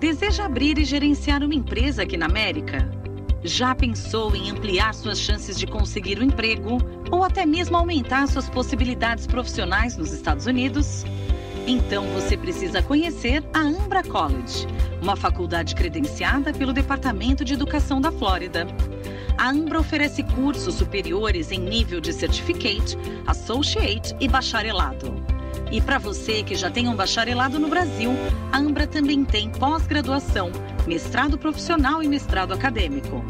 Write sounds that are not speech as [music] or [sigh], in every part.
Deseja abrir e gerenciar uma empresa aqui na América? Já pensou em ampliar suas chances de conseguir um emprego ou até mesmo aumentar suas possibilidades profissionais nos Estados Unidos? Então você precisa conhecer a Ambra College, uma faculdade credenciada pelo Departamento de Educação da Flórida. A Ambra oferece cursos superiores em nível de Certificate, Associate e Bacharelado. E para você que já tem um bacharelado no Brasil, a Ambra também tem pós-graduação, mestrado profissional e mestrado acadêmico.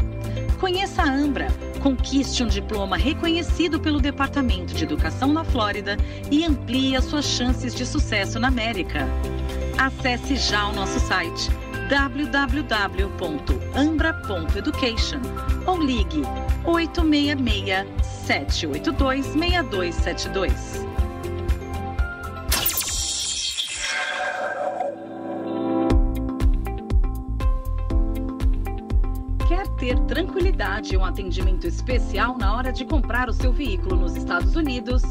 Conheça a Ambra, conquiste um diploma reconhecido pelo Departamento de Educação na Flórida e amplie as suas chances de sucesso na América. Acesse já o nosso site www.ambra.education ou ligue 866 782 6272. Tranquilidade e um atendimento especial na hora de comprar o seu veículo nos Estados Unidos?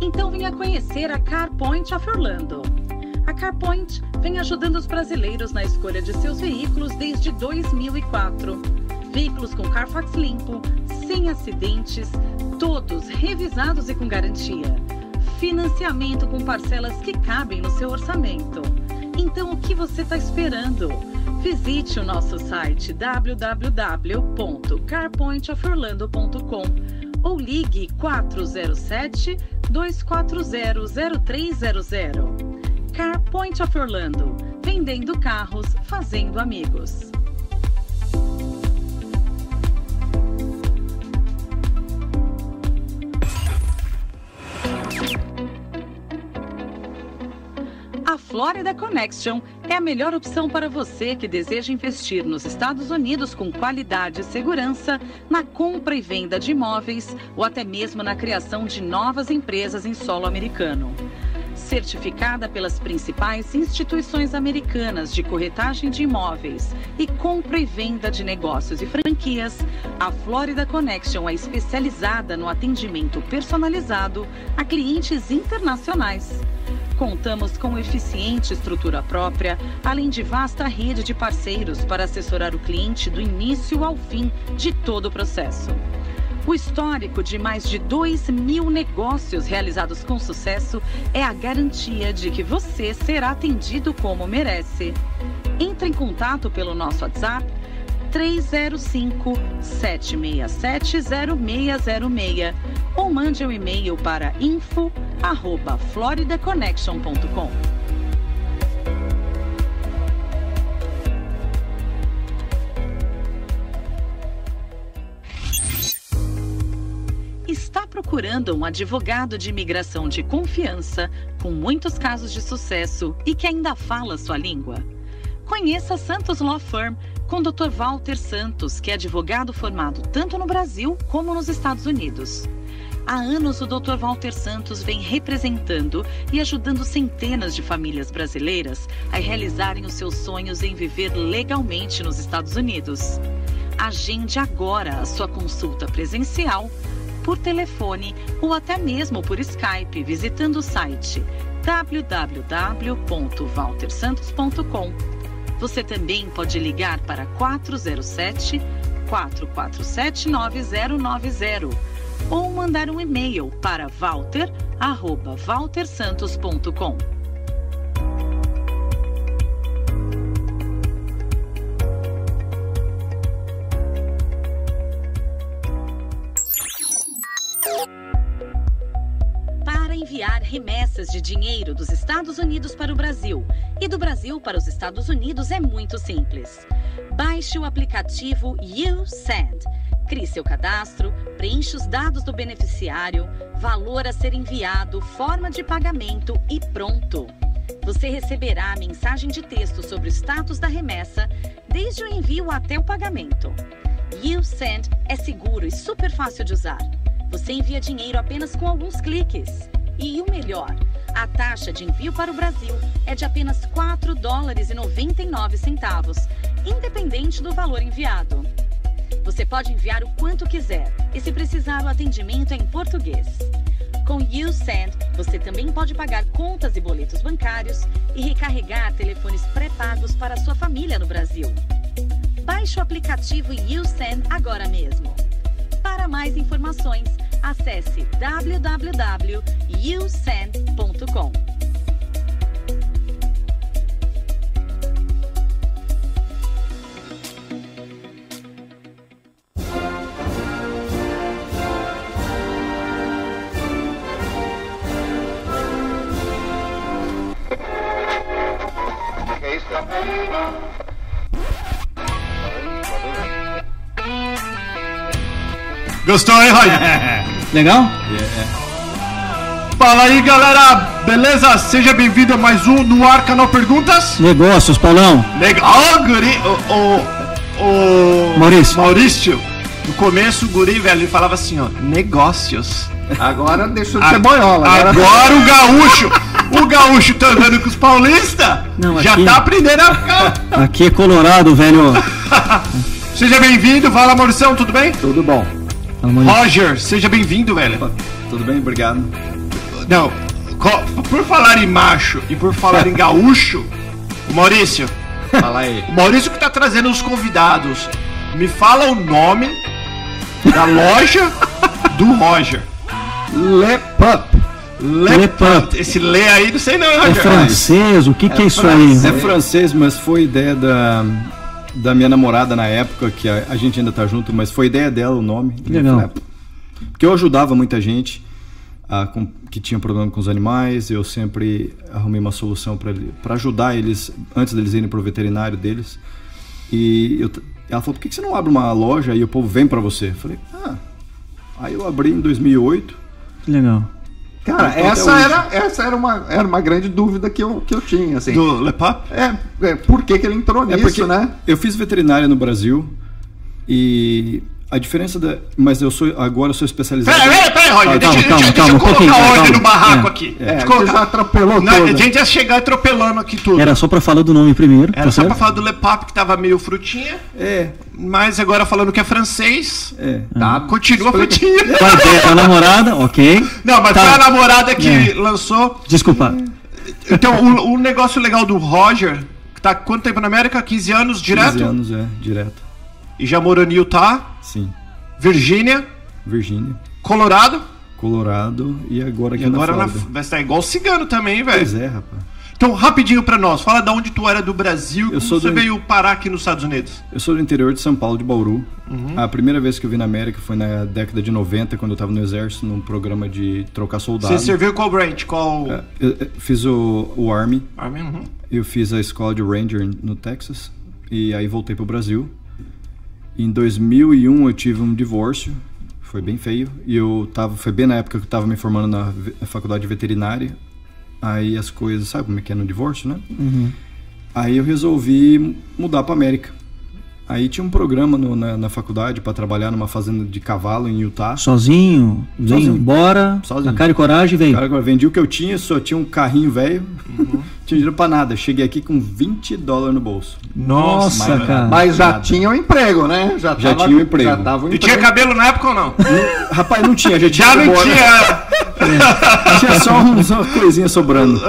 Então venha conhecer a CarPoint of Orlando. A CarPoint vem ajudando os brasileiros na escolha de seus veículos desde 2004. Veículos com Carfax limpo, sem acidentes, todos revisados e com garantia. Financiamento com parcelas que cabem no seu orçamento. Então o que você está esperando? Visite o nosso site www.carpointoforlando.com ou ligue 407 240 0300. CarPoint of Orlando, vendendo carros, fazendo amigos. Florida Connection é a melhor opção para você que deseja investir nos Estados Unidos com qualidade e segurança na compra e venda de imóveis ou até mesmo na criação de novas empresas em solo americano. Certificada pelas principais instituições americanas de corretagem de imóveis e compra e venda de negócios e franquias, a Florida Connection é especializada no atendimento personalizado a clientes internacionais. Contamos com eficiente estrutura própria, além de vasta rede de parceiros para assessorar o cliente do início ao fim de todo o processo. O histórico de mais de 2 mil negócios realizados com sucesso é a garantia de que você será atendido como merece. Entre em contato pelo nosso WhatsApp 305 767 0606 ou mande um e-mail para info@floridaconnection.com. Está procurando um advogado de imigração de confiança, com muitos casos de sucesso e que ainda fala sua língua? Conheça Santos Law Firm com o Dr. Walter Santos, que é advogado formado tanto no Brasil como nos Estados Unidos. Há anos, o Dr. Walter Santos vem representando e ajudando centenas de famílias brasileiras a realizarem os seus sonhos em viver legalmente nos Estados Unidos. Agende agora a sua consulta presencial, por telefone ou até mesmo por Skype, visitando o site www.waltersantos.com. Você também pode ligar para 407 447 9090 ou mandar um e-mail para walter@waltersantos.com. Para enviar remessas de dinheiro dos Estados Unidos para o Brasil e do Brasil para os Estados Unidos é muito simples. Baixe o aplicativo YouSend Crie seu cadastro, preencha os dados do beneficiário, valor a ser enviado, forma de pagamento e pronto. Você receberá a mensagem de texto sobre o status da remessa, desde o envio até o pagamento. YouSend é seguro e super fácil de usar. Você envia dinheiro apenas com alguns cliques. E o melhor, a taxa de envio para o Brasil é de apenas 4 dólares e 99 centavos, independente do valor enviado. Você pode enviar o quanto quiser e, se precisar, o atendimento é em português. Com YouSend, você também pode pagar contas e boletos bancários e recarregar telefones pré-pagos para sua família no Brasil. Baixe o aplicativo YouSend agora mesmo. Para mais informações, acesse www.usend.com. Gostou, hein, Roger? [laughs] Legal? Fala aí, galera! Beleza? Seja bem-vindo a mais um no ar canal Perguntas. Negócios, Paulão. Legal, Ó, guri, o, o, o Maurício. Maurício, no começo o guri, velho, ele falava assim, ó, negócios. Agora deixou de ser boiola. Agora, Agora o gaúcho, o gaúcho tá andando com os paulistas, Não, já aqui- tá aprendendo a ficar. Aqui é Colorado, velho. [laughs] Seja bem-vindo, fala Maurição, tudo bem? tudo bom. Roger, seja bem-vindo, velho. Tudo bem? Obrigado. Não, por falar em macho e por falar em gaúcho, o Maurício, [laughs] Fala aí. o Maurício que tá trazendo os convidados, me fala o nome da [laughs] loja do Roger. Lepup. Le... Lepup. Esse lê aí, não sei não, É Roger. francês? O que, que é isso aí? É francês, mas foi ideia da, da minha namorada na época, que a, a gente ainda tá junto, mas foi ideia dela o nome. Legal. falei, "Ah, Porque eu ajudava muita gente ah, com- que tinha problema com os animais, eu sempre arrumei uma solução para ajudar eles antes deles irem pro veterinário deles. E eu ela falou: por que que você não abre uma loja e o povo vem para você? Eu falei: ah. Aí eu abri em 2008. Que legal. Cara, Então, essa era, essa era, uma, era uma grande dúvida que eu, que eu tinha, assim. Do Le Pop? É, é, por que, que ele entrou É nisso, né? eu fiz veterinária no Brasil e a diferença da. Mas eu sou agora eu sou especializado. Peraí, peraí, peraí, Roger, Ah, deixa, calma, deixa, calma, deixa eu calma, um colocar pouquinho, ordem calma. no barraco É. aqui. É, você colocar- já atropelou Não, tudo. a gente ia chegar atropelando aqui tudo. Era só pra falar do nome primeiro. Era tá só certo? pra falar do Le Pop que tava meio frutinha, É, mas agora falando que é francês, é. tá, continua frutinha. Com a ideia da namorada, ok. Não, mas Tá. foi a namorada que É. lançou. Desculpa. Então, o, o negócio legal do Roger, que tá há quanto tempo na América? 15 anos direto? 15 anos, é, direto. E já morou em Utah, Sim. Virgínia, Virgínia, Colorado. Colorado e agora aqui E agora na na, Flórida. vai estar igual cigano também, Pois velho. é, rapaz. Então, rapidinho pra nós, fala da onde tu era do Brasil, como sou você do- veio parar aqui nos Estados Unidos. Eu sou do interior de São Paulo, de Bauru. Uhum. A primeira vez que eu vim na América foi na década de 90, quando eu tava no exército, num programa de trocar soldado. Você serviu qual branch? Qual... É, Eu, eu fiz o, o Army, Army? Uhum. Eu fiz a escola de Ranger no Texas e aí voltei pro Brasil. Em 2001 eu tive um divórcio, foi bem feio, e eu tava, foi bem na época que eu tava me formando na, faculdade de veterinária. Aí as coisas, sabe como é que é no divórcio, né? Aí eu resolvi mudar pra América. Aí tinha um programa no- na, na faculdade para trabalhar numa fazenda de cavalo em Utah. Sozinho, Sozinho. embora, Sozinho. na cara e coragem, veio. Cara, agora vendi o que eu tinha, só tinha um carrinho velho, [laughs] tinha dinheiro pra nada. Cheguei aqui com 20 dólares no bolso. Nossa, mas- cara. Mas já Nada. tinha um emprego, né? Já, Já tava- tinha um emprego. Já tava um E tinha emprego. cabelo na época ou não? Rapaz, não tinha, já tinha. Já não embora. tinha. [laughs] [laughs] Tinha só uns- uma coisinha sobrando.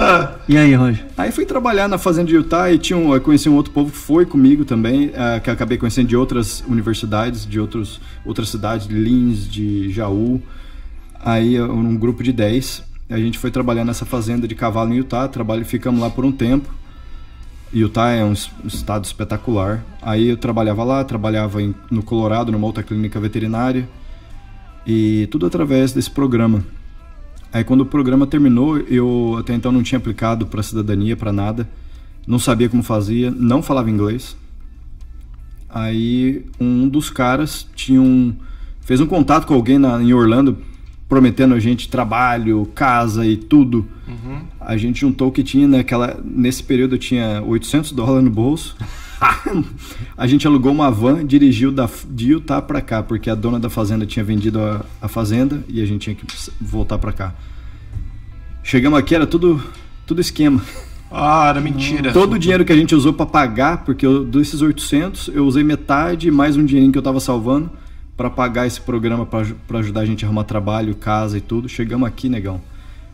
E aí, Roger? Aí fui trabalhar na fazenda de Utah e tinha um, eu conheci um outro povo que foi comigo também, eh, que acabei conhecendo de outras universidades, de outros, outras cidades, de Lins, de Jaú. Aí eu- um grupo de 10, a gente foi trabalhar nessa fazenda de cavalo em Utah, trabalho, ficamos lá por um tempo. Utah é um um estado espetacular. Aí eu trabalhava lá, trabalhava em- no Colorado, numa outra clínica veterinária. E tudo através desse programa. Aí quando o programa terminou, eu até então não tinha aplicado para cidadania, para nada. Não sabia como fazia, não falava inglês. Aí um dos caras tinha um, fez um contato com alguém na, em Orlando, prometendo a gente trabalho, casa e tudo. A gente juntou o que tinha naquela, nesse período eu tinha 800 dólares no bolso. [laughs] a gente alugou uma van, dirigiu da, de Utah para cá, porque a dona da fazenda tinha vendido a, a fazenda e a gente tinha que voltar para cá. Chegamos aqui, era tudo, tudo esquema. Ah, era mentira. Todo o dinheiro que a gente usou para pagar, porque eu, desses 800, eu usei metade mais um dinheirinho que eu tava salvando pra pagar esse programa pra ajudar a gente a arrumar trabalho, casa e tudo. Chegamos aqui, negão,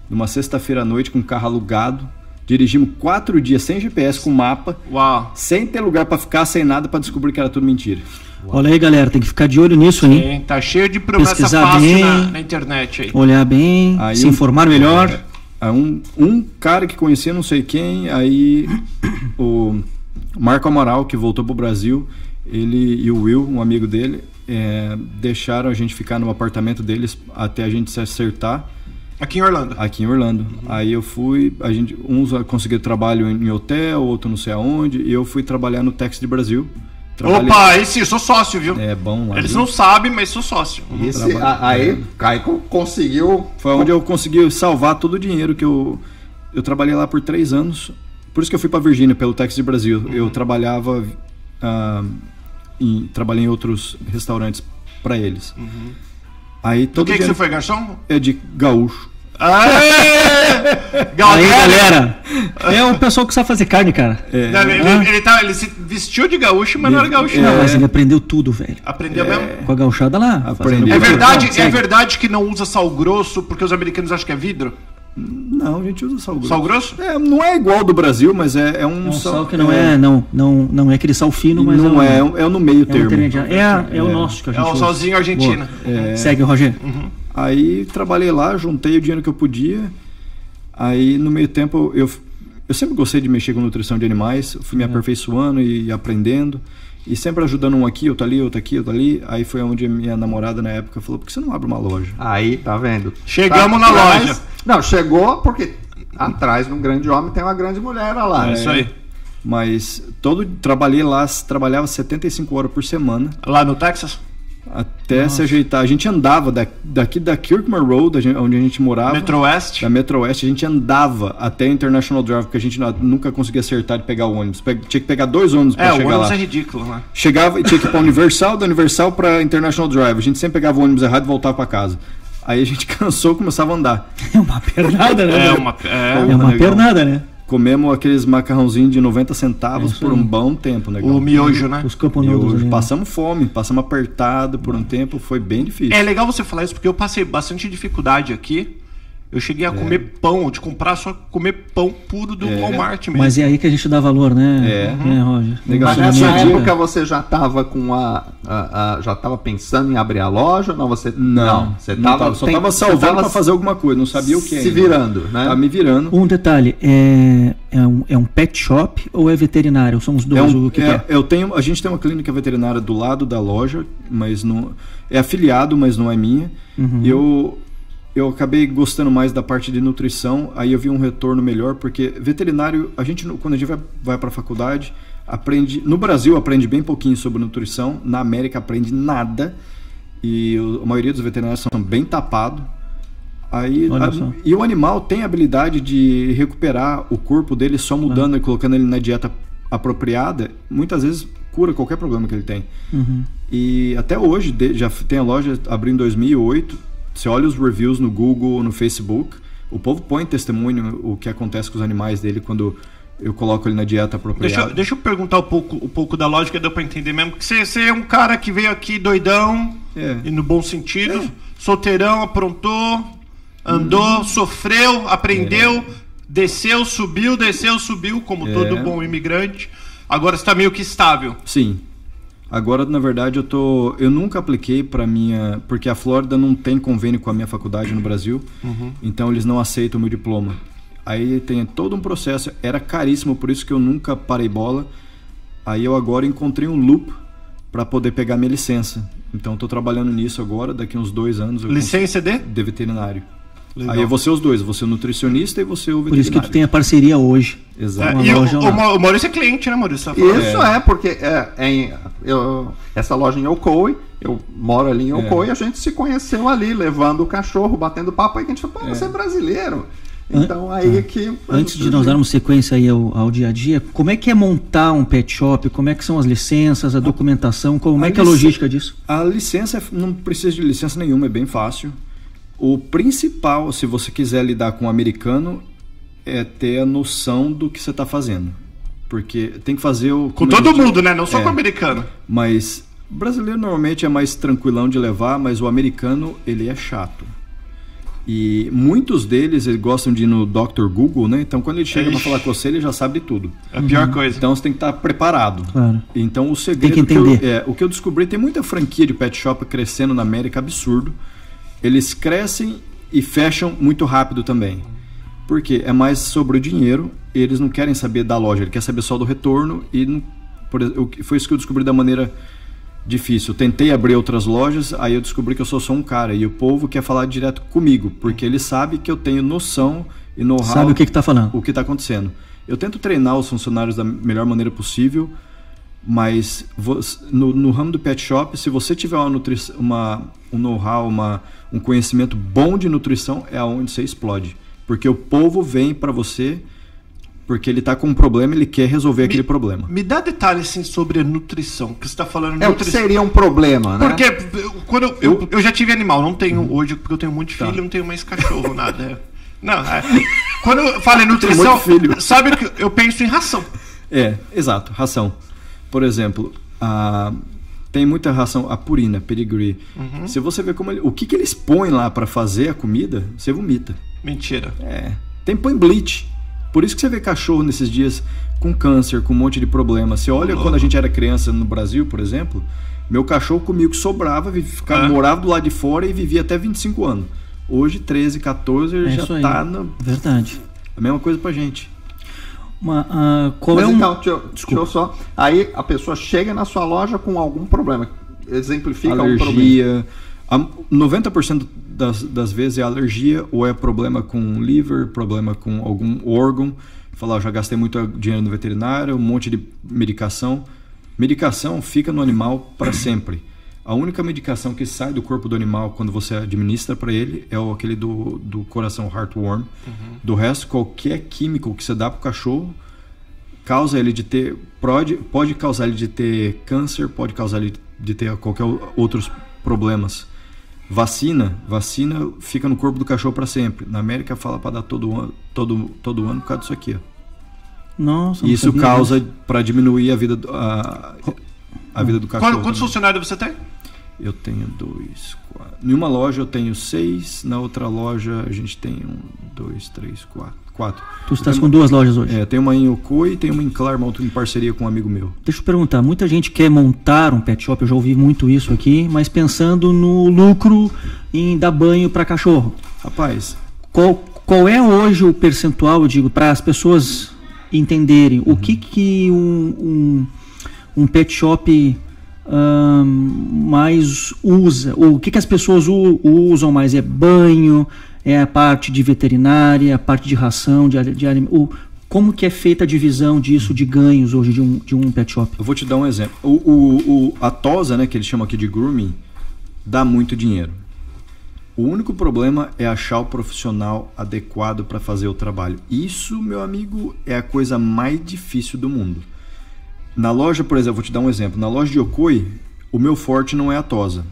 numa sexta-feira à noite com um carro alugado. Dirigimos quatro dias sem GPS, com mapa, Uau. sem ter lugar pra ficar, sem nada pra descobrir que era tudo mentira. Olha aí, galera, tem que ficar de olho nisso, hein? Sim, tá cheio de promessa Pesquisar fácil bem. na, na internet aí. Olhar bem, Aí se um- informar melhor. Aí um, um cara que conhecia não sei quem, aí o Marco Amaral, que voltou pro Brasil, ele e o Will, um amigo dele, é, deixaram a gente ficar no apartamento deles até a gente se acertar Aqui em Orlando. aqui em Orlando. Aí eu fui, a gente, uns conseguiram trabalho em, hotel, outro não sei aonde, e eu fui trabalhar no Texas de Brasil. Trabalhei- Opa, aí sim, eu sou sócio, viu? É bom lá. Eles viu? não sabem, mas sou sócio. Uhum. Esse, a- aí, Caico conseguiu. Foi onde eu consegui salvar todo o dinheiro que eu. Eu trabalhei lá por três anos. Por isso que eu fui para Virgínia, pelo Texas de Brasil. Eu trabalhava. ah, em, trabalhei em outros restaurantes para eles. Aí Do todo que, que dinheiro você foi, garçom? é de gaúcho. Aê! [laughs] Aí, Galera! galera, é o pessoal que sabe fazer carne, cara. É, Não, ele, ele- ele tá- ele se vestiu de gaúcho, mas não era gaúcho, Não, não. mas ele aprendeu tudo, velho. Aprendeu mesmo? Com a gauchada lá. Aprendeu. É É verdade, é verdade que não usa sal grosso porque os americanos acham que é vidro? Não, a gente usa sal grosso. Sal grosso? É, não é igual do Brasil, mas é, é um, É um sal que não é, não, não, não é aquele sal fino, mas não é, é, um, é, no meio é termo. É, é, o nosso que a É gente um usa. salzinho argentino. Segue, Roger. Aí trabalhei lá, juntei o dinheiro que eu podia. Aí no meio tempo eu, eu sempre gostei de mexer com nutrição de animais, fui me aperfeiçoando e aprendendo. E sempre ajudando um aqui, outro ali, outro aqui, outro ali. Aí foi onde a minha namorada na época falou: por que você não abre uma loja? Aí, tá vendo? Chegamos Tá na atrás- loja. Não, chegou porque atrás de um grande homem tem uma grande mulher lá. É isso aí. Mas todo trabalhei lá, trabalhava 75 horas por semana. Lá no Texas? Até se ajeitar. A gente andava da- daqui da Kirkman Road, onde a gente morava. Metro Oeste? Da Metro Oeste, a gente andava até International Drive, porque a gente nunca conseguia acertar de pegar o ônibus. Pe- tinha que pegar dois ônibus pra É, o chegar ônibus lá. é ridículo, né? Chegava e tinha que ir pra Universal, da Universal pra International Drive. A gente sempre pegava o ônibus errado e voltava pra casa. Aí a gente [laughs] cansou e começava a andar. É uma pernada, né? É uma. É, É uma pernada, né? Comemos aqueles macarrãozinhos de 90 centavos É por um bom tempo, negão. o miojo, né? Os camponudos ali. né? passamos fome, passamos apertado por um tempo, foi bem difícil. É legal você falar isso porque eu passei bastante dificuldade aqui. Eu cheguei a comer pão, de comprar só comer pão puro do Walmart mesmo. Mas é aí que a gente dá valor, né? É. Roger? Legal. Mas Sim, nessa época você já estava com a, a- a- já estava pensando em abrir a loja? Não, você Não, você não tava, tava, só tem- tava você salvando tava pra fazer alguma coisa, não sabia o que se ainda. virando, né? Tava me virando. Um detalhe, é, é, um, é um pet shop ou é veterinário? São os É dois, um- o que, é- é? Eu tenho, a gente tem uma clínica veterinária do lado da loja, mas não é afiliado, mas não é minha. Uhum. E eu eu acabei gostando mais da parte de nutrição, aí eu vi um retorno melhor porque veterinário, a gente quando a gente vai, vai para a faculdade, aprende, no Brasil aprende bem pouquinho sobre nutrição, na América aprende nada. E a maioria dos veterinários são bem tapados. Aí, a- e o animal tem a habilidade de recuperar o corpo dele só mudando e colocando ele na dieta apropriada. Muitas vezes cura qualquer problema que ele tem. Uhum. E até hoje, já tem a loja, abriu em 2008. Você olha os reviews no Google, no Facebook. O povo põe em testemunho o que acontece com os animais dele quando eu coloco ele na dieta apropriada. Deixa, eu- deixa eu perguntar um pouco, um pouco da lógica, deu pra entender mesmo. Que você, você é um cara que veio aqui doidão, É. e no bom sentido, solteirão, aprontou, andou, Uhum. sofreu, aprendeu, desceu, subiu, desceu, subiu, como É. todo bom imigrante. Agora está meio que estável. Sim. Agora, na verdade, eu tô. Eu nunca apliquei para minha. Porque a Flórida não tem convênio com a minha faculdade no Brasil. Então eles não aceitam o meu diploma. Aí tem todo um processo. Era caríssimo, por isso que eu nunca parei bola. Aí eu agora encontrei um loop para poder pegar minha licença. Então estou trabalhando nisso agora, daqui uns dois anos. Licença de? de veterinário. Legal. Aí vou ser os dois, vou ser o nutricionista e você o Por veterinário. isso que tu tem a parceria hoje. Exato. É, e o, o o Maurício é cliente, né, Maurício? Tá? Isso é, porque é, é em- eu- essa loja em Ocoee, eu moro ali em Ocoee, a gente se conheceu ali, levando o cachorro, batendo papo, aí que a gente falou, pô, você é brasileiro. Então aí que... Antes de nós darmos sequência aí ao, ao dia a dia, como é que é montar um pet shop? Como é que são as licenças, a documentação? Como a é que é a logística disso? A licença é- não precisa de licença nenhuma, é bem fácil. O principal, se você quiser lidar com o americano, é ter a noção do que você está fazendo. Porque tem que fazer o. Com todo mundo, né? Não só É. com o americano. Mas O brasileiro normalmente é mais tranquilão de levar, mas o americano ele é chato. E muitos deles eles gostam de ir no Dr. Google, né? Então quando ele chega para falar com você, ele já sabe de tudo. É a pior coisa. Então você tem que estar preparado. Claro. Então o segredo Tem que eu, entender. é, o que eu descobri tem muita franquia de pet shop crescendo na América absurdo. Eles crescem e fecham muito rápido também. Porque é mais sobre o dinheiro, eles não querem saber da loja, ele quer saber só do retorno e não- por ex- o que- foi isso que eu descobri da maneira difícil. Eu tentei abrir outras lojas, aí eu descobri que eu sou só um cara e o povo quer falar direto comigo, porque ele sabe que eu tenho noção e know-how Sabe o que que tá falando? o que está acontecendo. Eu tento treinar os funcionários da melhor maneira possível, mas no, no ramo do pet shop, se você tiver uma nutri- uma, um know-how, uma, um conhecimento bom de nutrição, é aonde você explode. Porque o povo vem para você porque ele está com um problema, ele quer resolver aquele problema. Me dá detalhes assim sobre a nutrição, que você tá falando de É o que seria um problema, né? Porque eu- quando eu, eu, eu já tive animal, não tenho hoje, porque eu tenho um monte de Tá. filho, não tenho mais cachorro, nada. é. Não, é. Quando eu falo em nutrição, muito filho. sabe que eu penso em ração. É, exato, ração. Por exemplo, a- tem muita ração, a purina, pedigree. Se você ver como ele- o que, que eles põem lá para fazer a comida, você vomita. Mentira. É. Tem põe bleach. Por isso que você vê cachorro nesses dias com câncer, com um monte de problema. Você olha quando a gente era criança no Brasil, por exemplo, meu cachorro comigo sobrava, ficava, É. morava do lado de fora e vivia até 25 anos. Hoje, 13, 14, ele É já tá na Verdade. a mesma coisa pra gente. Uma, ah, qual Mas é um... então, deixa deixa eu só. Aí a pessoa chega na sua loja com algum problema. Exemplifica problema. alergia. A 90% das, das vezes é alergia ou é problema com liver, problema com algum órgão. Falar, já gastei muito dinheiro no veterinário, um monte de medicação. Medicação fica no animal para sempre. A única medicação que sai do corpo do animal quando você administra para ele é o, aquele do, do coração heartworm. Do resto, qualquer químico que você dá para o cachorro causa ele de ter pode, pode causar ele de ter câncer, pode causar ele de ter qualquer outros problemas. Vacina, vacina fica no corpo do cachorro para sempre. Na América fala para dar todo ano, todo todo ano por causa disso aqui. ó. Nossa, não Isso causa para diminuir a vida do, a, a vida do cachorro. Quantos, quantos também. funcionários você tem? Eu tenho dois, quatro. Em uma loja eu tenho seis, na outra loja a gente tem um, dois, três, quatro. Quatro. Tu estás com duas lojas hoje. É, tem uma em Okoi e tem uma em Claremont em parceria com um amigo meu. Deixa eu perguntar, muita gente quer montar um pet shop, eu já ouvi muito isso aqui, mas pensando no lucro em dar banho para cachorro. Rapaz, Qual, qual é hoje o percentual, eu digo, para as pessoas entenderem o que, que um, um, um pet shop ahn, mais usa? O que, que as pessoas usam mais? É banho? É a parte de veterinária, a parte de ração, de, de o Como que é feita a divisão disso, de ganhos hoje de um, de um pet shop? Eu vou te dar um exemplo. O, o, o- a tosa, né, que eles chamam aqui de grooming, dá muito dinheiro. O único problema é achar o profissional adequado para fazer o trabalho. Isso, meu amigo, é a coisa mais difícil do mundo. Na loja, por exemplo, vou te dar um exemplo. Na loja de Okoi, o meu forte não é a tosa.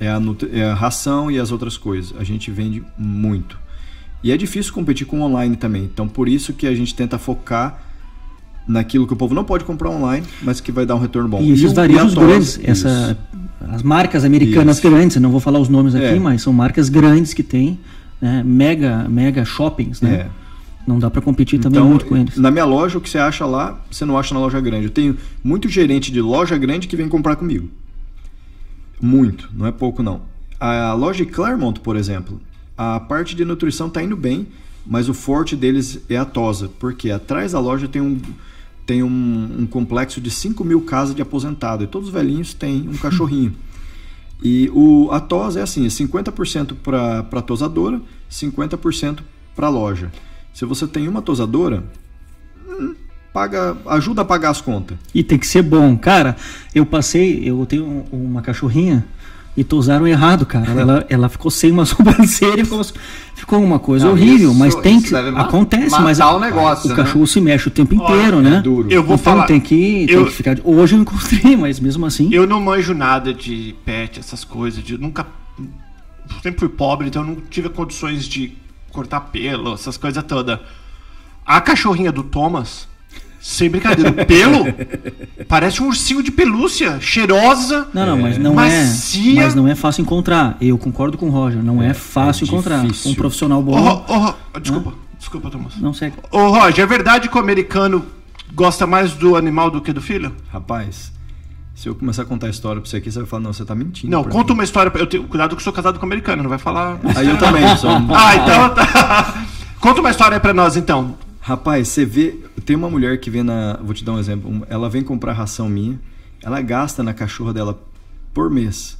É a, é a ração e as outras coisas. A gente vende muito. E é difícil competir com online também. Então, por isso que a gente tenta focar naquilo que o povo não pode comprar online, mas que vai dar um retorno bom. E esses a varejos grandes, essa, as marcas americanas Isso. grandes, eu não vou falar os nomes aqui, É. mas são marcas grandes que tem, né, mega, mega shoppings, né? É. Não dá para competir também Então, muito com eles. na minha loja, o que você acha lá, você não acha na loja grande. Eu tenho muito gerente de loja grande que vem comprar comigo. Muito, não é pouco não. A loja de Claremont, por exemplo, a parte de nutrição está indo bem, mas o forte deles é a tosa, porque atrás da loja tem um, tem um, um complexo de 5 mil casas de aposentado, e todos os velhinhos têm um cachorrinho. [laughs] E o, a tosa é assim, é 50% para a tosadora, 50% para a loja. Se você tem uma tosadora, hum, paga, ajuda a pagar as contas. E tem que ser bom. Cara, eu passei, eu tenho um- uma cachorrinha e tosaram errado, cara. Ela, ela ficou sem uma [laughs] sobrancelha e ficou, ficou uma coisa Não, horrível, isso- mas tem que. Acontece, mas o negócio, o né? cachorro se mexe o tempo inteiro, Olha, né? é duro. Eu vou então falar. tem que, tem eu- que ficar. de- Hoje eu encontrei, [laughs] mas mesmo assim. Eu não manjo nada de pet, essas coisas. De, nunca. Sempre fui pobre, então eu não tive condições de cortar pelo, essas coisas todas. A cachorrinha do Thomas, Sem brincadeira. O pelo [laughs] parece um ursinho de pelúcia, cheirosa. Não, não, mas não macia. é. Mas não é fácil encontrar. Eu concordo com o Roger. Não é, fácil encontrar. difícil. Um profissional Ô, bom. Ô, Ro- desculpa, desculpa, Thomas. Não segue. Ô, Roger, é verdade que o americano gosta mais do animal do que do filho? Rapaz, se eu começar a contar a história pra você aqui, você vai falar, não, você tá mentindo. Não, conta mim. uma história. pra- Eu tenho cuidado que eu sou casado com americano, não vai falar. Aí eu também, sou um- [laughs] Ah, então tá. [laughs] Conta uma história aí pra nós, então. Rapaz, você vê. Tem uma mulher que vem na. Vou te dar um exemplo. um- Ela vem comprar ração minha. Ela gasta na cachorra dela por mês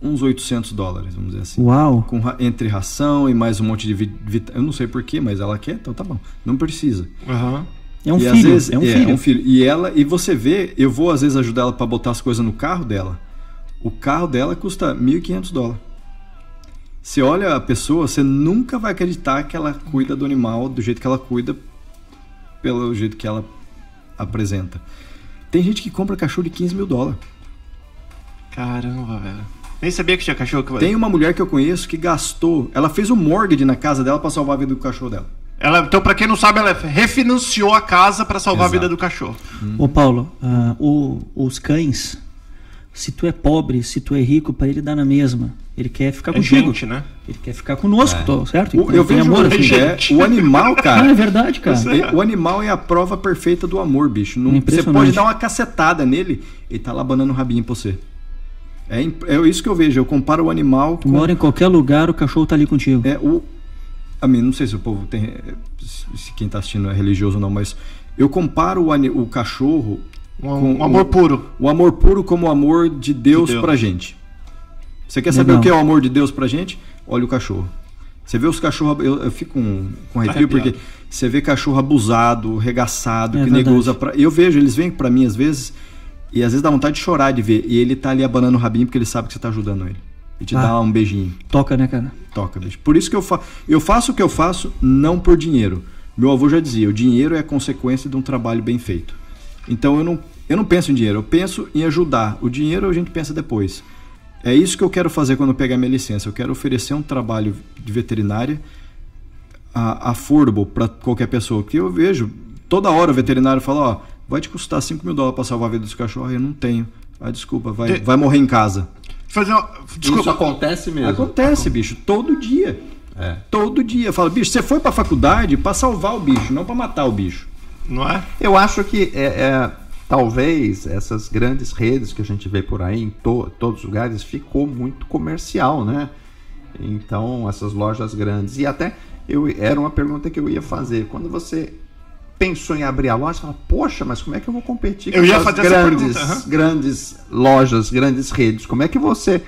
uns 800 dólares, vamos dizer assim. Uau. Com, entre ração e mais um monte de vi- vita- Eu não sei porquê, mas ela quer, então tá bom. Não precisa. Aham. É um e filho. vezes- é um é, filho. é um filho. E ela, e você vê, eu vou às vezes ajudar ela para botar as coisas no carro dela. O carro dela custa 1.500 dólares. Você olha a pessoa, você nunca vai acreditar que ela cuida do animal do jeito que ela cuida, pelo jeito que ela apresenta. Tem gente que compra cachorro de 15 mil dólares. Caramba, velho. Nem sabia que tinha cachorro. Que... Tem uma mulher que eu conheço que gastou, ela fez um mortgage na casa dela para salvar a vida do cachorro dela. Ela, então, pra quem não sabe, ela refinanciou a casa pra salvar Exato. a vida do cachorro. Ô Paulo, ah, o- os cães, se tu é pobre, se tu é rico, pra ele dá na mesma. Ele quer ficar É contigo. gente, né? Ele quer ficar conosco, tô, certo? O- eu vejo amor, assim, é, o animal, [laughs] Ah, cara. é verdade, cara. O animal é a prova perfeita do amor, bicho. Não- É você pode dar uma cacetada nele, ele tá lá banando o rabinho pra você. É, é isso que eu vejo. Eu comparo o animal Tu com. mora em qualquer lugar, o cachorro tá ali contigo. É, o, a mim, não sei se o povo tem. Se quem tá assistindo é religioso ou não, mas eu comparo o, o cachorro. Um, com um amor o- puro. O amor puro como o amor de Deus, De Deus. pra gente. Você quer saber Legal. o que é o amor de Deus pra gente? Olha o cachorro. Você vê os cachorros. Eu, eu fico com, com arrepio Arrepiado. porque você vê cachorro abusado, regaçado, É que nego usa pra. Eu vejo, eles vêm pra mim às vezes, e às vezes dá vontade de chorar de ver. E ele tá ali abanando o rabinho porque ele sabe que você tá ajudando ele. E te Ah. dá um beijinho. Toca, né, cara? Toca, bicho. Por isso que eu faço. Eu faço o que eu faço não por dinheiro. Meu avô já dizia: o dinheiro é a consequência de um trabalho bem feito. Então eu não, eu não penso em dinheiro, eu penso em ajudar. O dinheiro a gente pensa depois. É isso que eu quero fazer quando eu pegar minha licença. Eu quero oferecer um trabalho de veterinária a- affordable para qualquer pessoa. Que eu vejo, toda hora o veterinário fala: ó, vai te custar 5 mil dólares para salvar a vida dos cachorros. Eu não tenho. Ah, desculpa, vai, vai morrer em casa. Fazer uma... Isso Desculpa. acontece mesmo. Acontece, bicho, todo dia. É. Todo dia. Eu falo, bicho, você foi pra faculdade pra salvar o bicho, não pra matar o bicho. Não é? Eu acho que é, é, talvez essas grandes redes que a gente vê por aí em to- todos os lugares ficou muito comercial, né? Então essas lojas grandes e até eu era uma pergunta que eu ia fazer quando você pensou em abrir a loja, fala, poxa, mas como é que eu vou competir com Eu essas essa grandes, pergunta, aham. grandes lojas, grandes redes? Como é que você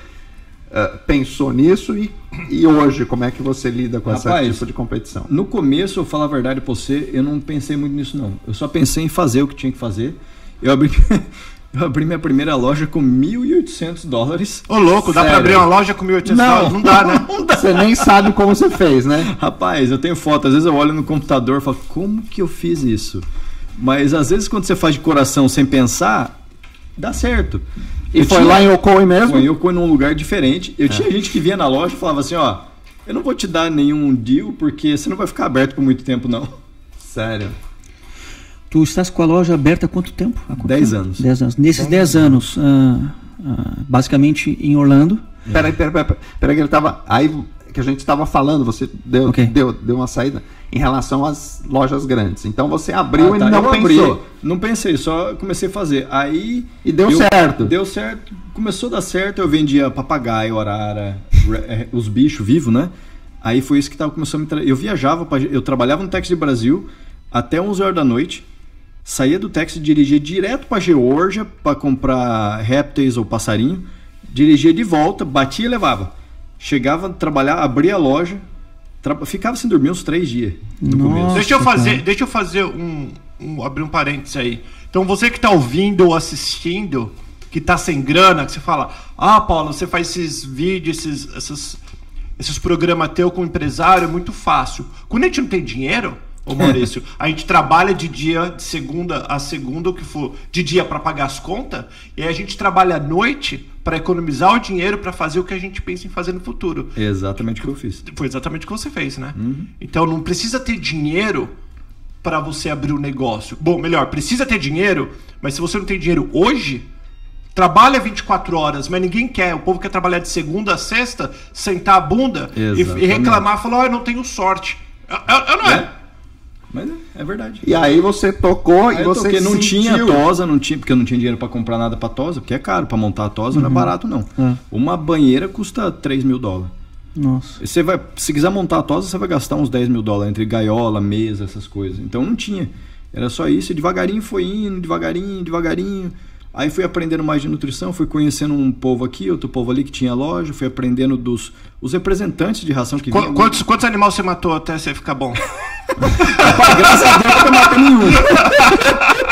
eh, pensou nisso e, e hoje como é que você lida com esse Rapaz, tipo de competição? No começo, eu falar a verdade pra você, eu não pensei muito nisso, não. Eu só pensei em fazer o que tinha que fazer. Eu abri, [laughs] eu abri minha primeira loja com 1.800 dólares. Ô, louco, dá pra Sério? abrir uma loja com 1.800 Não. dólares? Não dá, né? [laughs] Você nem sabe como você fez, né? Rapaz, eu tenho foto. Às vezes eu olho no computador e falo, como que eu fiz isso? Mas às vezes quando você faz de coração sem pensar, dá certo. E Eu foi tinha- lá em Okoi mesmo? Foi eu num lugar diferente. Eu tinha gente que vinha na loja e falava assim, ó, eu não vou te dar nenhum deal porque você não vai ficar aberto por muito tempo, não. Sério. Tu estás com a loja aberta há quanto tempo? Há quanto Dez tempo? anos. Dez anos. Nesses 10 anos, ah, ah, basicamente em Orlando. Peraí, peraí, peraí, peraí, que ele tava. Aí que a gente estava falando, você deu, Ok. deu, deu uma saída em relação às lojas grandes. Então você abriu Ah, e tá, não eu pensou. abri. Não pensei, só comecei a fazer. Aí. E deu eu- certo. Deu certo. Começou a dar certo, eu vendia papagaio, arara, os bichos vivos, né? Aí foi isso que tava começando a me tra... Eu viajava, pra... eu trabalhava no táxi de Brasil até 11 horas da noite. Saía do táxi, dirigia direto pra Geórgia para comprar répteis ou passarinho. Dirigia de volta, batia e levava. Chegava a trabalhar, abria a loja, tra- ficava sem dormir uns três dias no Nossa. começo. Deixa eu fazer, cara. deixa eu fazer um, um- abrir um parênteses aí. Então você que tá ouvindo ou assistindo, que tá sem grana, que você fala, ah, Paulo, você faz esses vídeos, esses, esses, esses programas teu com empresário, é muito fácil. Quando a gente não tem dinheiro, ô Maurício, [laughs] a gente trabalha de dia, de segunda a segunda, o que for, de dia para pagar as contas, e aí a gente trabalha à noite para economizar o dinheiro para fazer o que a gente pensa em fazer no futuro. Exatamente o que eu fiz. Foi exatamente o que você fez, né? Então não precisa ter dinheiro para você abrir um negócio? Bom, melhor, precisa ter dinheiro, mas se você não tem dinheiro hoje, trabalha 24 horas, mas ninguém quer. O povo quer trabalhar de segunda a sexta, sentar a bunda e, e reclamar, falar, oh, eu não tenho sorte. Eu, eu- eu não é. É. Mas é, é verdade. E aí você tocou Aí e você toquei, não sentiu. tinha tosa, não tinha, porque eu não tinha dinheiro pra comprar nada pra tosa, porque é caro, pra montar a tosa não é barato não. É. Uma banheira custa 3 mil dólares. Nossa. Você vai, se quiser montar a tosa, você vai gastar uns 10 mil dólares entre gaiola, mesa, essas coisas. Então não tinha. Era só isso, e devagarinho foi indo, devagarinho, devagarinho. Aí fui aprendendo mais de nutrição, fui conhecendo um povo aqui, outro povo ali que tinha loja, fui aprendendo dos os representantes de ração que Qu- vinham. Quantos, quantos animais você matou até você ficar bom? Rapaz, [laughs] graças a Deus eu não matei nenhum.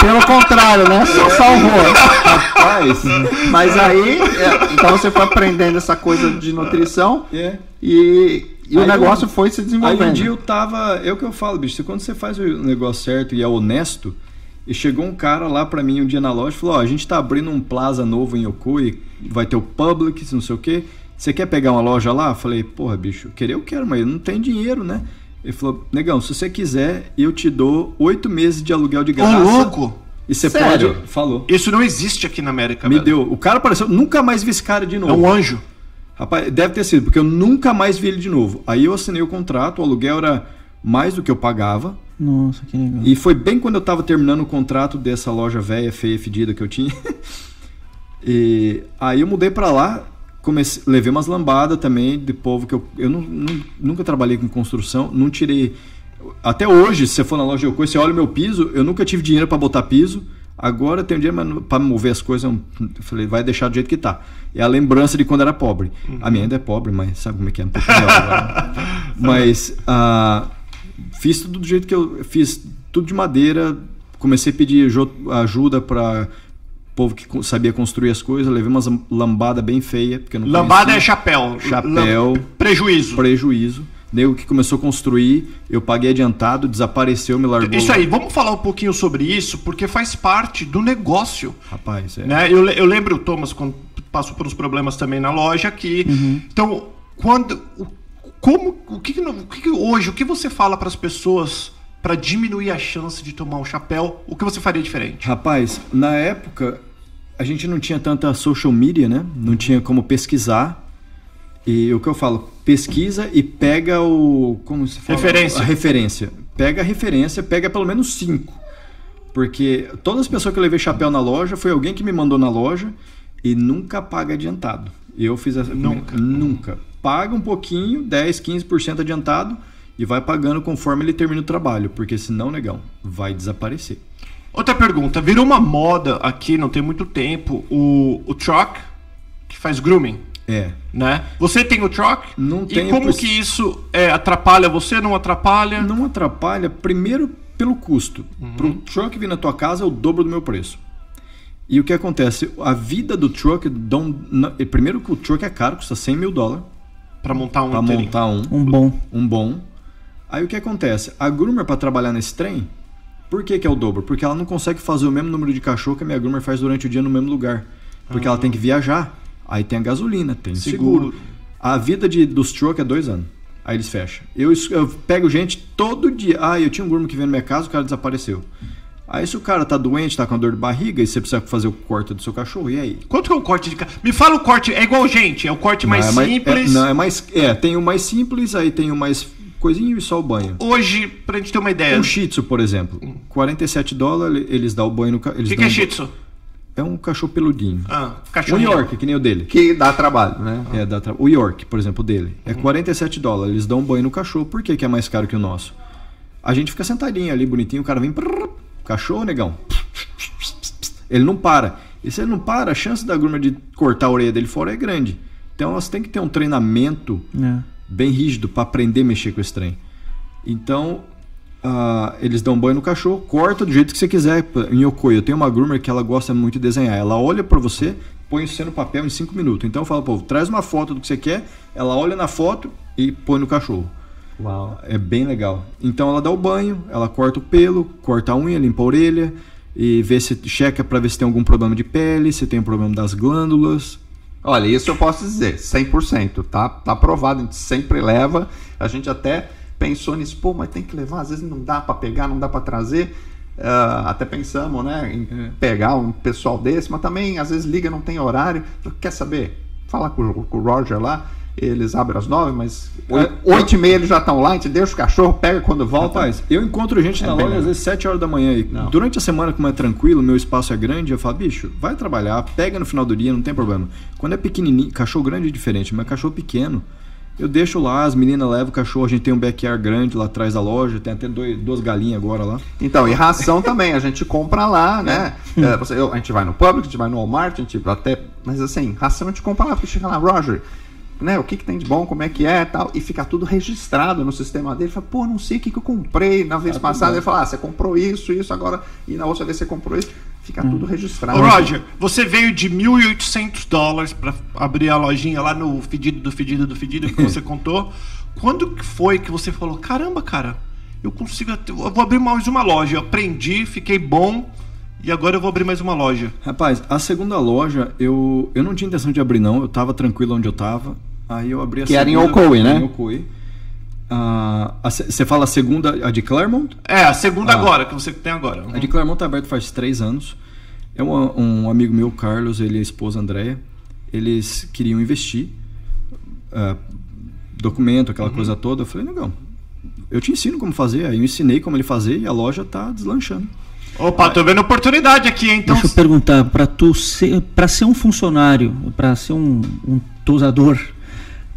Pelo contrário, né? Só salvou. Rapaz, Mas aí, é, então você foi aprendendo essa coisa de nutrição é. e, e o Aí negócio eu- foi se Aí desenvolvendo. um dia eu tava. É o que eu falo, bicho. se Quando você faz o negócio certo e é honesto. E chegou um cara lá pra mim um dia na loja e falou: Ó, a gente tá abrindo um plaza novo em Yokoi, vai ter o Publix, não sei o quê. Você quer pegar uma loja lá? Eu falei: Porra, bicho, querer eu quero, mas eu não tenho dinheiro, né? Ele falou: Negão, se você quiser, eu te dou oito meses de aluguel de Ô, graça. louco! E você Sério? pode. Falou. Isso não existe aqui na América, Me velho. deu. O cara apareceu, nunca mais vi esse cara de É novo. um anjo. Rapaz, deve ter sido, porque eu nunca mais vi ele de novo. Aí eu assinei o contrato, o aluguel era mais do que eu pagava. Nossa, que legal. E foi bem quando eu tava terminando o contrato dessa loja velha, feia, fedida que eu tinha. [laughs] e aí eu mudei pra lá, comecei, levei umas lambadas também de povo que eu, eu não- não- nunca trabalhei com construção, não tirei. Até hoje, se você for na loja Yokoi, você olha o meu piso, eu nunca tive dinheiro pra botar piso. Agora eu tenho dinheiro mas pra mover as coisas. Eu falei, vai deixar do jeito que tá. É a lembrança de quando era pobre. A minha ainda é pobre, mas sabe como é que é? Um pouco melhor agora. [laughs] Mas ah, fiz tudo do jeito que eu fiz, tudo de madeira. Comecei a pedir ajuda para povo que sabia construir as coisas. Levei umas lambadas bem feias, porque não Lambada é conhecia. chapéu. Chapéu. Lam- Prejuízo. prejuízo. Nego que começou a construir, eu paguei adiantado, desapareceu, me largou. Isso aí, vamos falar um pouquinho sobre isso, porque faz parte do negócio. Rapaz, é. Né? Eu, eu lembro o Thomas quando passou por uns problemas também na loja aqui. Então, quando. o- Como. O que, o que hoje, o que você fala para as pessoas para diminuir a chance de tomar um chapéu? O que você faria diferente? Rapaz, na época a gente não tinha tanta social media, né? Não tinha como pesquisar. E o que eu falo, pesquisa e pega o. Como se fala? Referência. A referência. Pega a referência, pega pelo menos cinco. Porque todas as pessoas que eu levei chapéu na loja foi alguém que me mandou na loja e nunca paga adiantado. E eu fiz essa. Nunca. Nunca. Paga um pouquinho, 10, 15% adiantado e vai pagando conforme ele termina o trabalho. Porque senão, negão, vai desaparecer. Outra pergunta, virou uma moda aqui, não tem muito tempo, o, o truck que faz grooming. É. Né? Você tem o truck? Não E tenho, como pois- que isso é, atrapalha você? Não atrapalha? Não atrapalha, primeiro pelo custo. Pro truck vir na tua casa é o dobro do meu preço. E o que acontece? A vida do truck, primeiro que o truck é caro, custa 100 mil dólares Pra montar um para inteirinho. montar um, Um bom. um bom. Aí o que acontece? A groomer para trabalhar nesse trem, por que, que é o dobro? Porque ela não consegue fazer o mesmo número de cachorro que a minha groomer faz durante o dia no mesmo lugar. Porque ela tem que viajar. Aí tem a gasolina, tem o seguro. Seguro. A vida de, dos truck é dois anos. Aí eles fecham. Eu, eu pego gente todo dia. Ah, eu tinha um groomer que veio na minha casa, o cara desapareceu. Aí se o cara tá doente, tá com dor de barriga e você precisa fazer o corte do seu cachorro, e aí? Quanto que é o corte de Me fala o corte, é igual gente, é o corte mais Não, é simples. é- não, é mais. É, tem o mais simples, aí tem o mais coisinho e só o banho. Hoje, pra gente ter uma ideia. Um Shih Tzu, por exemplo, 47 dólares, eles dão o banho no ca- O que, que é um- Shih Tzu? É um cachorro peludinho. Ah, cachorro. York, que nem o dele. Que dá trabalho, né? É, dá tra- O York, por exemplo, o dele. É 47 dólares. Eles dão um banho no cachorro. Por que, que é mais caro que o nosso? A gente fica sentadinho ali, bonitinho, o cara vem. prrr, Cachorro, negão. Ele não para. E se ele não para, a chance da gruma de cortar a orelha dele fora é grande. Então elas têm que ter um treinamento É. bem rígido para aprender a mexer com esse trem. Então, ah, eles dão banho no cachorro, corta do jeito que você quiser. Em Yokoi, eu tenho uma groomer que ela gosta muito de desenhar. Ela olha para você, põe você no papel em 5 minutos. Então eu falo, pô, traz uma foto do que você quer, ela olha na foto e põe no cachorro. Uau. É bem legal. Então ela dá o banho, ela corta o pelo, corta a unha, limpa a orelha e vê se checa para ver se tem algum problema de pele, se tem um problema das glândulas. Olha, isso eu posso dizer, 100%, tá? Tá aprovado, a gente sempre leva. A gente até pensou nisso, pô, mas tem que levar, às vezes não dá para pegar, não dá para trazer. Uh, até pensamos né, em é. pegar um pessoal desse, mas também às vezes liga, não tem horário. Quer saber? Fala com, com o Roger lá, eles abrem às nove, mas é, oito e meia eles já estão lá, a gente deixa o cachorro, pega quando volta. Rapaz, eu encontro gente é na loja às vezes sete horas da manhã. E durante a semana, como é tranquilo, meu espaço é grande, eu falo, bicho, vai trabalhar, pega no final do dia, não tem problema. Quando é pequenininho, cachorro grande é diferente, mas cachorro pequeno, eu deixo lá, as meninas levam o cachorro, a gente tem um backyard grande lá atrás da loja, tem até dois, duas galinhas agora lá. Então, e ração também, a gente compra lá, né? É. é, você, eu, a gente vai no Publix, a gente vai no Walmart, a gente até. Mas assim, ração a gente compra lá, porque chega lá, Roger, né, o que, que tem de bom, como é que é tal, e fica tudo registrado no sistema dele. Fala, pô, não sei o que, que eu comprei na vez tá passada. Ele fala, ah, você comprou isso, isso, agora, e na outra vez você comprou isso. Fica hum. tudo registrado. Ô, Roger, você veio de 1.800 dólares para abrir a lojinha lá no Fedido do Fedido do Fedido que você [laughs] contou. Quando que foi que você falou, caramba, cara, eu consigo, eu vou abrir mais uma loja. Eu aprendi, fiquei bom. E agora eu vou abrir mais uma loja. Rapaz, a segunda loja, eu, eu não tinha intenção de abrir, não. Eu tava tranquilo onde eu tava. Aí eu abri a que segunda. Que era em Ocoee, né? Em Ocoee. Você uh, fala a segunda, a de Claremont? É, a segunda ah. agora, que você tem agora. A de Claremont tá aberta faz três anos. É um, um amigo meu, Carlos, ele e a esposa Andréia. Eles queriam investir. Uh, documento, aquela uhum. coisa toda. Eu falei, legal, eu te ensino como fazer. Aí eu ensinei como ele fazer e a loja tá deslanchando. Opa, tô vendo oportunidade aqui, então. Deixa eu perguntar, para tu ser, para ser um funcionário, para ser um, um tosador,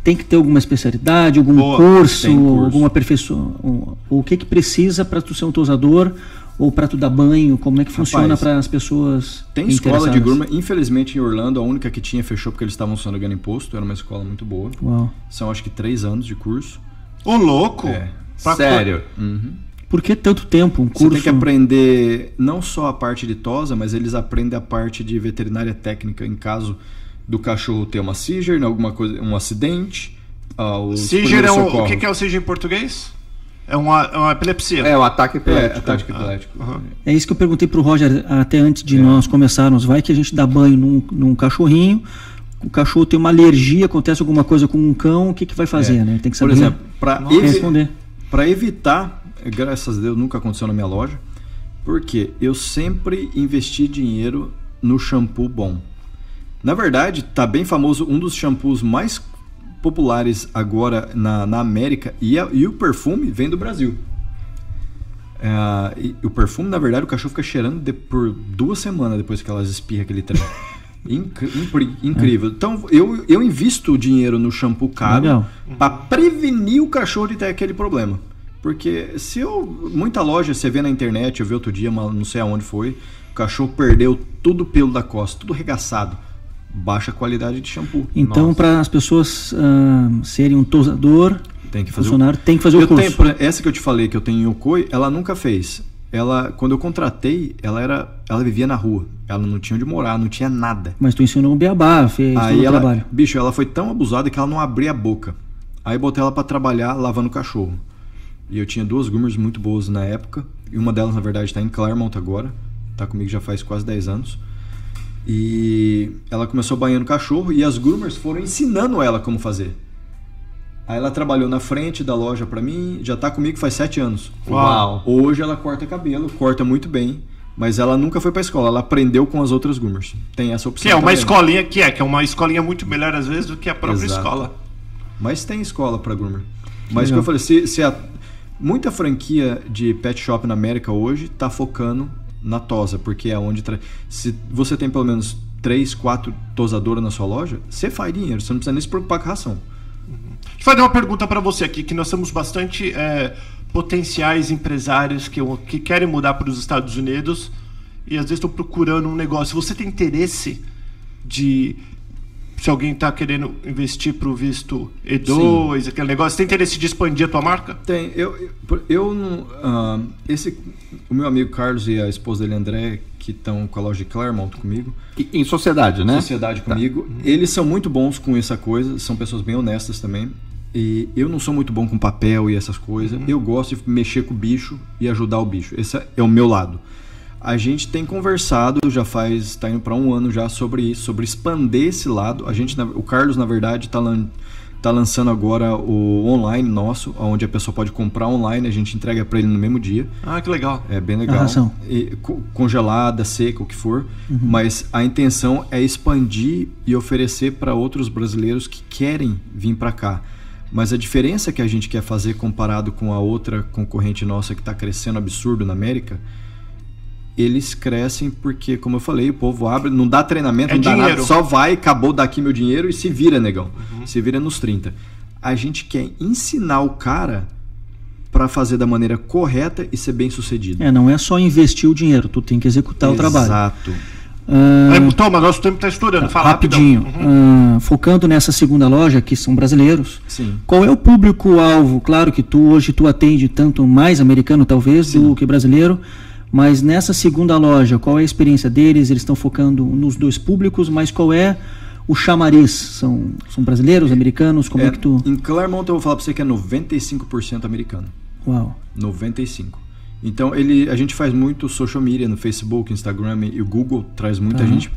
tem que ter alguma especialidade, algum Boa, curso, curso, alguma aperfeiçoamento? O que que precisa para tu ser um tosador ou para tu dar banho? Como é que funciona para as pessoas Tem escola de gourmet, infelizmente em Orlando a única que tinha fechou porque eles estavam sonegando imposto, era uma escola muito boa. Uau. São acho que três anos de curso. Ô louco! É. Sério? Uhum. Por que tanto tempo um curso? Você tem que aprender não só a parte de tosa, mas eles aprendem a parte de veterinária técnica em caso do cachorro ter uma seizure, alguma coisa, um acidente. Uh, seizure é um, o que é o seizure em português? É uma, é uma epilepsia. É, um ataque epilético. É, ataque epilético. Ah, uhum. é isso que eu perguntei pro Roger até antes de é. nós começarmos. Vai que a gente dá banho num, num cachorrinho, o cachorro tem uma alergia, acontece alguma coisa com um cão, o que, que vai fazer, é. né? Tem que saber Por exemplo, para responder. Para evitar, graças a Deus nunca aconteceu na minha loja, porque eu sempre investi dinheiro no shampoo bom. Na verdade, tá bem famoso um dos shampoos mais populares agora na, na América e, a, e o perfume vem do Brasil. É, o perfume, na verdade, o cachorro fica cheirando de, por duas semanas depois que elas espirram aquele trem. [laughs] incrível. Então, eu, eu invisto dinheiro no shampoo caro para prevenir o cachorro de ter aquele problema. Porque se eu. Muita loja você vê na internet, eu vi outro dia, não sei aonde foi, o cachorro perdeu tudo o pelo da costa, tudo regaçado baixa qualidade de shampoo. Então, para as pessoas uh, serem um tosador, tem que fazer funcionário, o... tem que fazer eu o curso. Tenho, essa que eu te falei que eu tenho em Yokoi, ela nunca fez. Ela, quando eu contratei, ela era, ela vivia na rua. Ela não tinha onde morar, não tinha nada. Mas tu ensinou um beabá, fez Aí todo ela, trabalho. Bicho, ela foi tão abusada que ela não abria a boca. Aí botei ela para trabalhar lavando cachorro. E eu tinha duas groomers muito boas na época. E uma delas, na verdade, está em Claremont agora. Tá comigo já faz quase 10 anos. E ela começou banhando cachorro e as groomers foram ensinando ela como fazer. Aí ela trabalhou na frente da loja para mim, já tá comigo faz sete anos. Uau! Hoje ela corta cabelo, corta muito bem, mas ela nunca foi pra escola, ela aprendeu com as outras groomers. Tem essa opção. Que é uma também. escolinha que é, que é uma escolinha muito melhor às vezes do que a própria Exato. escola. Mas tem escola para groomer. Mas como eu falei, se, se a, muita franquia de pet shop na América hoje tá focando na tosa, porque é onde. Tra... Se você tem pelo menos três, quatro tosadoras na sua loja, você faz dinheiro, você não precisa nem se preocupar com a ração. Deixa eu fazer uma pergunta para você aqui, que nós temos bastante é, potenciais empresários que, que querem mudar para os Estados Unidos e às vezes estão procurando um negócio. Você tem interesse de se alguém está querendo investir para o visto E2, Sim. aquele negócio, tem interesse de expandir a tua marca? Tem. Eu, eu, eu não. Uh, esse, o meu amigo Carlos e a esposa dele, André, que estão com a loja de Claremont comigo. Em sociedade, né? Sociedade tá. comigo. Tá. Eles são muito bons com essa coisa, são pessoas bem honestas também. E eu não sou muito bom com papel e essas coisas. Uhum. Eu gosto de mexer com o bicho e ajudar o bicho. Esse é o meu lado. A gente tem conversado, já faz, está indo para um ano já sobre isso, sobre expandir esse lado. A gente, o Carlos, na verdade, está tá está lançando agora o online nosso, onde a pessoa pode comprar online, a gente entrega para ele no mesmo dia. Ah, que legal. É bem legal. ração. E, co- congelada, seca, o que for. Mas a intenção é expandir e oferecer para outros brasileiros que querem vir para cá. Mas a diferença que a gente quer fazer comparado com a outra concorrente nossa que está crescendo absurdo na América, eles crescem porque, como eu falei, o povo abre, não dá treinamento, É não dá nada, dinheiro. só vai, acabou daqui meu dinheiro e se vira, negão. Se vira nos 30. A gente quer ensinar o cara para fazer da maneira correta e ser bem sucedido. É, não é só investir o dinheiro, tu tem que executar o trabalho. Exato. Aí, Thomas, nosso tempo está estourando. Fala rapidinho. Uhum. ah, focando nessa segunda loja, que são brasileiros, Sim. qual é o público-alvo? Claro que tu hoje tu atende tanto mais americano, talvez, do que brasileiro, mas nessa segunda loja, qual é a experiência deles? Eles estão focando nos dois públicos, mas qual é o chamariz? São, são brasileiros, americanos? Como é, É, que tu. Em Claremont eu vou falar pra você que é 95% americano. Uau. 95. Então ele, a gente faz muito social media no Facebook, Instagram e o Google traz muita gente.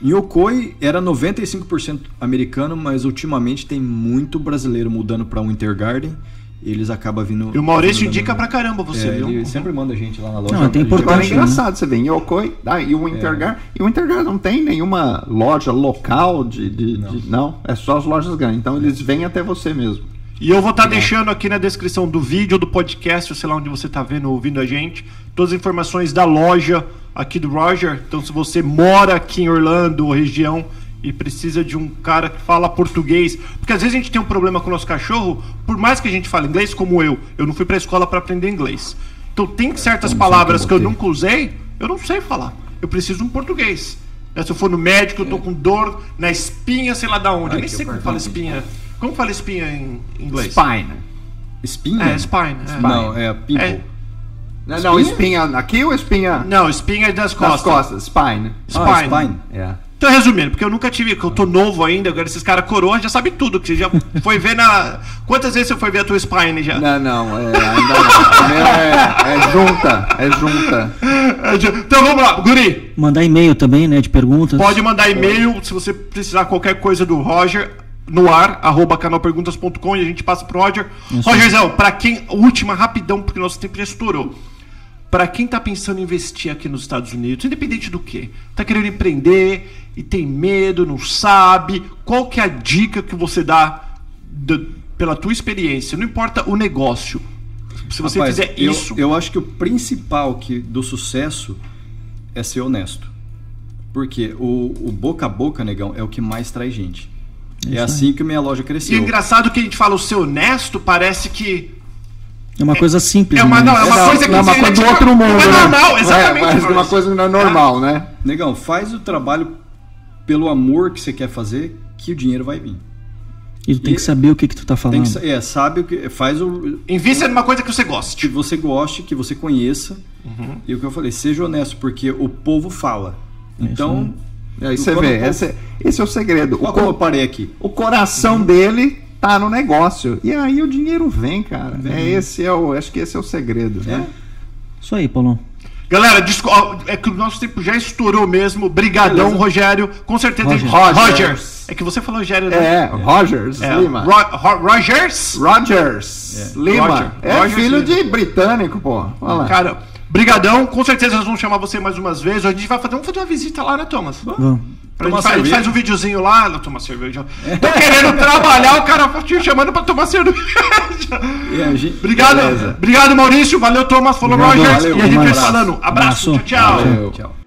Em Okoi era 95% americano, mas ultimamente tem muito brasileiro mudando para um Intergarden. Eles acabam vindo. E o Maurício indica pra caramba você, É, viu? ele sempre manda gente lá na loja. Não, é gente- importante. Agora é né? engraçado, você vê, em Yokoi, ah, e o Intergar, e o Intergar não tem nenhuma loja local de, de- de- não. é só as lojas grandes. Então eles vêm até você mesmo. E eu vou estar deixando aqui na descrição do vídeo, do podcast, ou sei lá onde você está vendo ou ouvindo a gente, todas as informações da loja aqui do Roger. Então, se você mora aqui em Orlando ou região e precisa de um cara que fala português, porque às vezes a gente tem um problema com o nosso cachorro, por mais que a gente fale inglês, como eu, eu não fui para a escola para aprender inglês. Então, tem certas palavras que eu nunca usei, eu não sei falar. Eu preciso de um português. Né, Se eu for no médico, eu tô com dor na espinha, sei lá da onde. eu nem sei como fala espinha. Como fala espinha em inglês? Spine. Espinha? É, spine. é. Não, é people. É. Não, não, espinha aqui ou espinha Não, espinha é das nas costas. costas? Spine. Ah, Spine. spine. É. Então, resumindo, porque eu nunca tive, que eu tô novo ainda, agora esses caras coroa já sabem tudo, que você já foi ver na... Quantas vezes você foi ver a tua spine já? Não, não, é, ainda não. É, é junta, é junta. Então vamos lá, Guri, Mandar e-mail também, né? De perguntas. pode mandar e-mail se você precisar qualquer coisa do Roger no ar, arroba canalperguntas.com e a gente passa pro Roger. Rogerzão, pra quem, última, rapidão, porque nosso tempo já estourou. Pra quem tá pensando em investir aqui nos Estados Unidos, independente do que, tá querendo empreender e tem medo, não sabe, qual que é a dica que você dá do- pela tua experiência? Não importa o negócio. Se você Rapaz, fizer eu, isso, Eu acho que o principal que, do sucesso é ser honesto. Porque o, o boca a boca, negão, é o que mais traz gente. É assim que minha loja e é cresceu. engraçado que a gente fala o ser honesto, parece que É uma coisa simples. É uma, né? não, é uma Não, coisa que não é uma você- coisa do outro mundo, Não é né? normal, exatamente. É, mas uma coisa que não é normal, né? Negão, faz o trabalho pelo amor que você quer fazer, que o dinheiro vai vir. E tu tem que saber o que, que tu tá Tem falando. que, é, sabe o que. Faz o. Invista numa coisa que você Que goste. você goste, que você conheça. Uhum. E o que eu falei, seja honesto, porque o povo fala. Então. E aí você quando vê, o povo- esse, esse é o segredo. O, Olha como eu parei aqui. o coração dele tá no negócio. E aí o dinheiro vem, cara. É esse é o, acho que esse é o segredo, né? Isso aí, Paulão. Galera, é que o nosso tempo já estourou mesmo. Brigadão, Beleza. Rogério. Com certeza. Roger. Rogers. É que você falou Rogério, né? É, Rogers É, Lima. Ro- Ro- Rogers? Rogers Lima. Roger. É Rogers filho Lima. de britânico, pô. Olha lá. Cara, brigadão. Com certeza nós vamos chamar você mais umas vezes. A gente vai fazer, vamos fazer uma visita lá, né, Thomas? Vamos. Pra Tomar gente cerveja. faz um videozinho lá, não tomar cerveja. Tô querendo trabalhar, o cara te chamando pra tomar cerveja. E a gente- Obrigado, Beleza. obrigado, Maurício. Valeu, Thomas. Falou, Obrigado. Rogers. Valeu, e a gente vai falando. Abraço. Abraço. Tchau, tchau. Tchau.